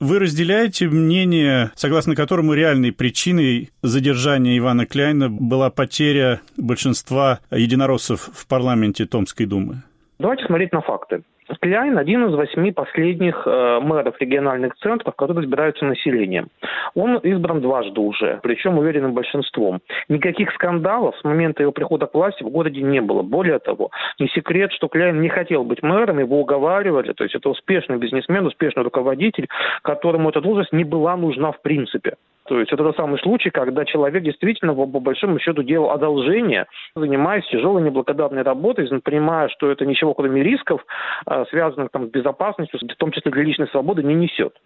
Вы разделяете мнение, согласно которому реальной причиной задержания Ивана Кляйна была потеря большинства единороссов в парламенте Томской думы? Давайте смотреть на факты. Кляйн – один из восьми последних э, мэров региональных центров, которые избираются населением. Он избран дважды уже, причем уверенным большинством. Никаких скандалов с момента его прихода к власти в городе не было. Более того, не секрет, что Кляйн не хотел быть мэром, его уговаривали. То есть это успешный бизнесмен, успешный руководитель, которому эта должность не была нужна в принципе. То есть это тот самый случай, когда человек действительно, по большому счету, делал одолжение, занимаясь тяжелой неблагодарной работой, понимая, что это ничего, кроме рисков, а, связанных там, с безопасностью, в том числе для личной свободы, не несет.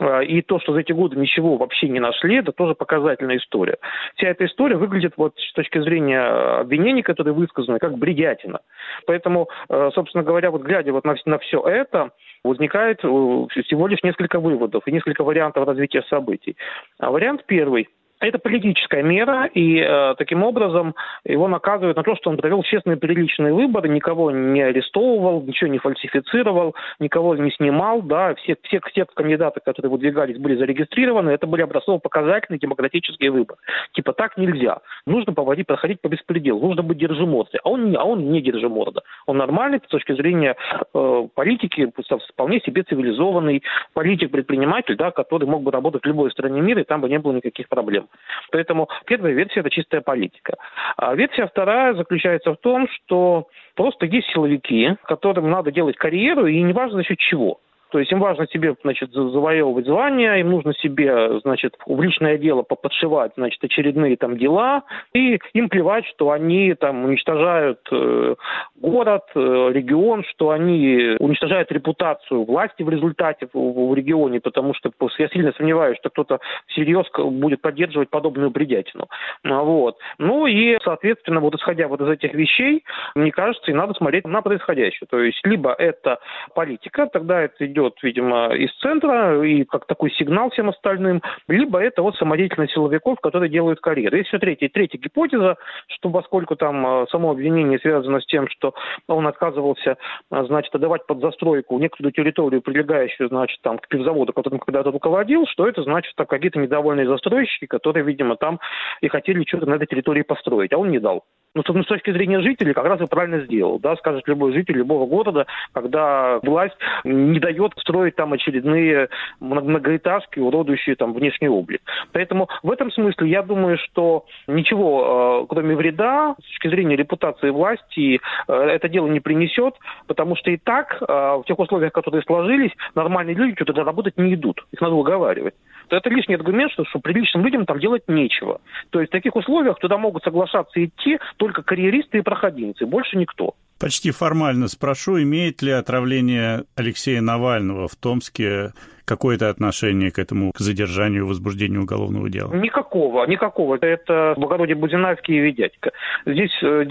А, и то, что за эти годы ничего вообще не нашли, это тоже показательная история. Вся эта история выглядит вот с точки зрения обвинений, которые высказаны, как бредятина. Поэтому, э, собственно говоря, вот глядя вот на, на все это, возникает э, всего лишь несколько выводов и несколько вариантов развития событий. А вариант первый – это политическая мера, и э, таким образом его наказывают на то, что он провел честные приличные выборы, никого не арестовывал, ничего не фальсифицировал, никого не снимал, да, все, все, все кандидаты, которые выдвигались, были зарегистрированы, это были образцово-показательные демократические выборы. Типа так нельзя. Нужно поводить, проходить по беспределу, нужно быть держимордой. А он, а он не держиморда. Он нормальный с точки зрения э, политики, вполне себе цивилизованный политик-предприниматель, да, который мог бы работать в любой стране мира, и там бы не было никаких проблем. Поэтому первая версия – это чистая политика. А версия вторая заключается в том, что просто есть силовики, которым надо делать карьеру, и неважно за счет чего. То есть им важно себе, значит, завоевывать звания, им нужно себе, значит, в личное дело подшивать, значит, очередные там дела, и им плевать, что они там уничтожают э, город, э, регион, что они уничтожают репутацию власти в результате в, в регионе, потому что я сильно сомневаюсь, что кто-то всерьез будет поддерживать подобную бредятину. Вот. Ну и, соответственно, вот исходя вот из этих вещей, мне кажется, и надо смотреть на происходящее. То есть либо это политика, тогда это идет идет, видимо, из центра и как такой сигнал всем остальным, либо это вот самодеятельность силовиков, которые делают карьеру. Есть еще третья, третья гипотеза, что поскольку там э, само обвинение связано с тем, что он отказывался, э, значит, отдавать под застройку некоторую территорию, прилегающую, значит, там, к пивзаводу, которым когда-то руководил, что это значит, что какие-то недовольные застройщики, которые, видимо, там и хотели что-то на этой территории построить, а он не дал. Ну, с точки зрения жителей, как раз и правильно сделал, да, скажет любой житель любого города, когда власть не дает строить там очередные многоэтажки, уродующие там внешний облик. Поэтому в этом смысле я думаю, что ничего, э, кроме вреда, с точки зрения репутации власти, э, это дело не принесет, потому что и так э, в тех условиях, которые сложились, нормальные люди туда работать не идут. Их надо уговаривать. Это лишний аргумент, что, что приличным людям там делать нечего. То есть в таких условиях туда могут соглашаться идти только карьеристы и проходимцы, больше никто. Почти формально спрошу, имеет ли отравление Алексея Навального в Томске какое-то отношение к этому, к задержанию, возбуждению уголовного дела? Никакого, никакого. Это благородие Будинавский и Ведятько. Здесь э,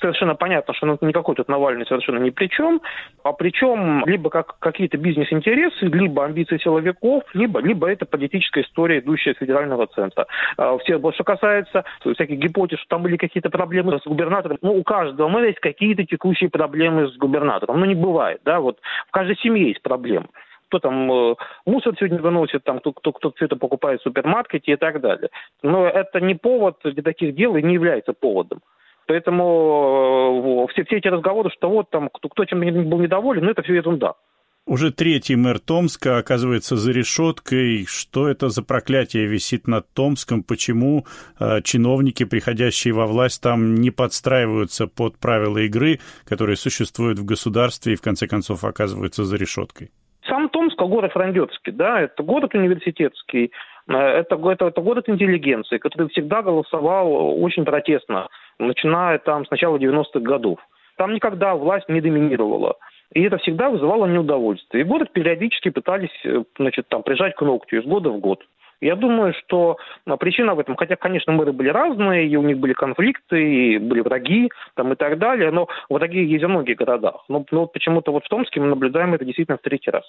совершенно понятно, что ну, никакой тут Навальный совершенно ни при чем, а причем либо как какие-то бизнес-интересы, либо амбиции силовиков, либо, либо это политическая история, идущая из федерального центра. А, все, что касается всяких гипотез, что там были какие-то проблемы с губернатором, ну, у каждого мэра есть какие-то текущие проблемы с губернатором. Ну, не бывает, да, вот в каждой семье есть проблемы кто там э, мусор сегодня выносит, там, кто, кто, кто это покупает в супермаркете и так далее. Но это не повод для таких дел и не является поводом. Поэтому э, все, все эти разговоры, что вот там кто, кто чем был недоволен, ну это все ерунда. Уже третий мэр Томска оказывается за решеткой. Что это за проклятие висит над Томском? Почему э, чиновники, приходящие во власть, там не подстраиваются под правила игры, которые существуют в государстве и в конце концов оказываются за решеткой? Сам Томск, город Франдетский, да, это город университетский, э, это, это, это город интеллигенции, который всегда голосовал очень протестно, начиная там с начала 90-х годов. Там никогда власть не доминировала. И это всегда вызывало неудовольствие. И город периодически пытались э, значит, там, прижать к ногтю из года в год. Я думаю, что а, причина в этом, хотя, конечно, мэры были разные, и у них были конфликты, и были враги там, и так далее, но враги есть во многих городах. Но, но почему-то вот в Томске мы наблюдаем это действительно в третий раз.